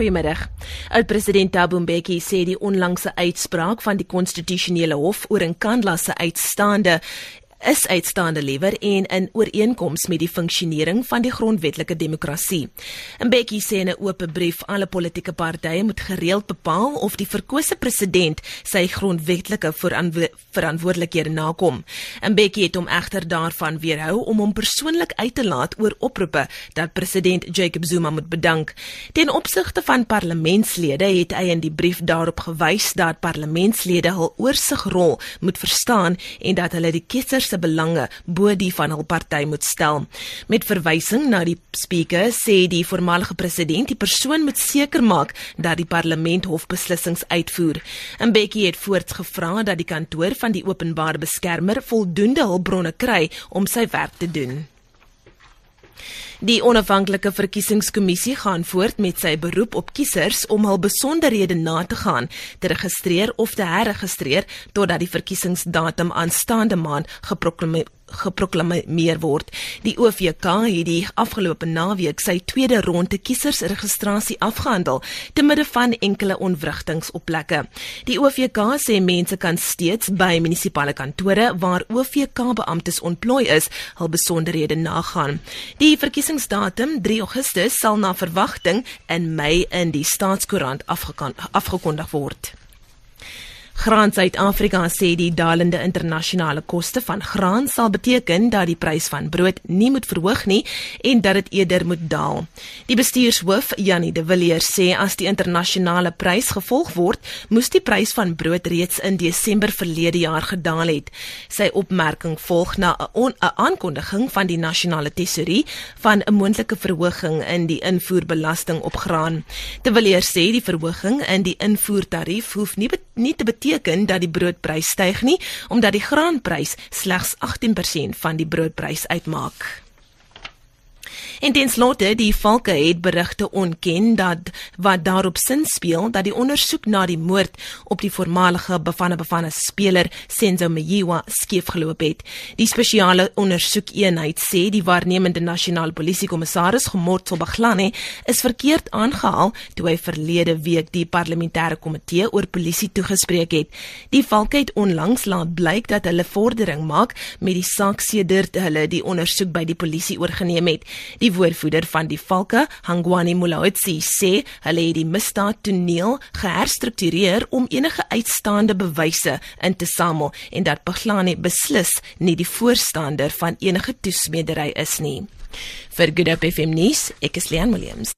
Goeiemiddag. Oud-president Thabo Mbeki sê die onlangse uitspraak van die konstitusionele hof oor Nkandla se uitstaande is uitstaande liewer en in ooreenkoms met die funksionering van die grondwetlike demokrasie. Mbeki sê in 'n oop brief alle politieke partye moet gereeld bepaal of die verkose president sy grondwetlike verantwoordelikhede nakom. Mbeki het hom egter daarvan weerhou om hom persoonlik uit te laat oor oproepe dat president Jacob Zuma moet bedank. Ten opsigte van parlementslede het hy in die brief daarop gewys dat parlementslede hul oorsigrol moet verstaan en dat hulle die kiesers se belange bo die van hul party moet stel. Met verwysing na die spreker sê die voormalige president die persoon moet seker maak dat die parlement hofbeslissings uitvoer. Mbeki het voorts gevra dat die kantoor van die openbare beskermer voldoende hulpbronne kry om sy werk te doen. Die onafhanklike verkiesingskommissie gaan voort met sy beroep op kiesers om hul besonderhede na te gaan, te registreer of te herregistreer totdat die verkiesingsdatum aanstaande maand geproklaameer geproklaameer word. Die OVK het die afgelope naweek sy tweede ronde kiesersregistrasie afgehandel te midde van enkele onwrigtinge op plekke. Die OVK sê mense kan steeds by munisipale kantore waar OVK beamptes ontplooi is, hul besonderhede nagaan. Die verkiesingsdatum 3 Augustus sal na verwagting in Mei in die staatskoerant afgekondig word. Graan Suid-Afrika sê die dalende internasionale koste van graan sal beteken dat die prys van brood nie moet verhoog nie en dat dit eerder moet daal. Die bestuurshoof, Janie de Villiers, sê as die internasionale prys gevolg word, moes die prys van brood reeds in Desember verlede jaar gedaal het. Sy opmerking volg na 'n aankondiging van die nasionale tesourie van 'n moontlike verhoging in die invoerbelasting op graan. De Villiers sê die verhoging in die invoertarief hoef nie nie te beteken dat die broodprys styg nie, omdat die graanprys slegs 18% van die broodprys uitmaak. En ten slotte, die Valke het berigte ontken dat wat daarop sin speel dat die ondersoek na die moord op die voormalige Bafana Bafana speler Senzo Mjiwa skief geloop het. Die spesiale ondersoekeenheid sê die waarnemende nasionale polisiekommissaris Gomotso Baglane is verkeerd aangehaal toe hy verlede week die parlementêre komitee oor polisie toegespreek het. Die Valke het onlangs laat blyk dat hulle vordering maak met die saak sedert hulle die ondersoek by die polisie oorgeneem het. Die Die woordvoerder van die Valke, Hangwani Mulaotsi, sê hulle het die misdaad toneel geherstruktureer om enige uitstaande bewyse in te samel en dat Paglane beslis nie die voorstander van enige toesmedery is nie. Vir Good Hope FM nuus, ek is Leon Williams.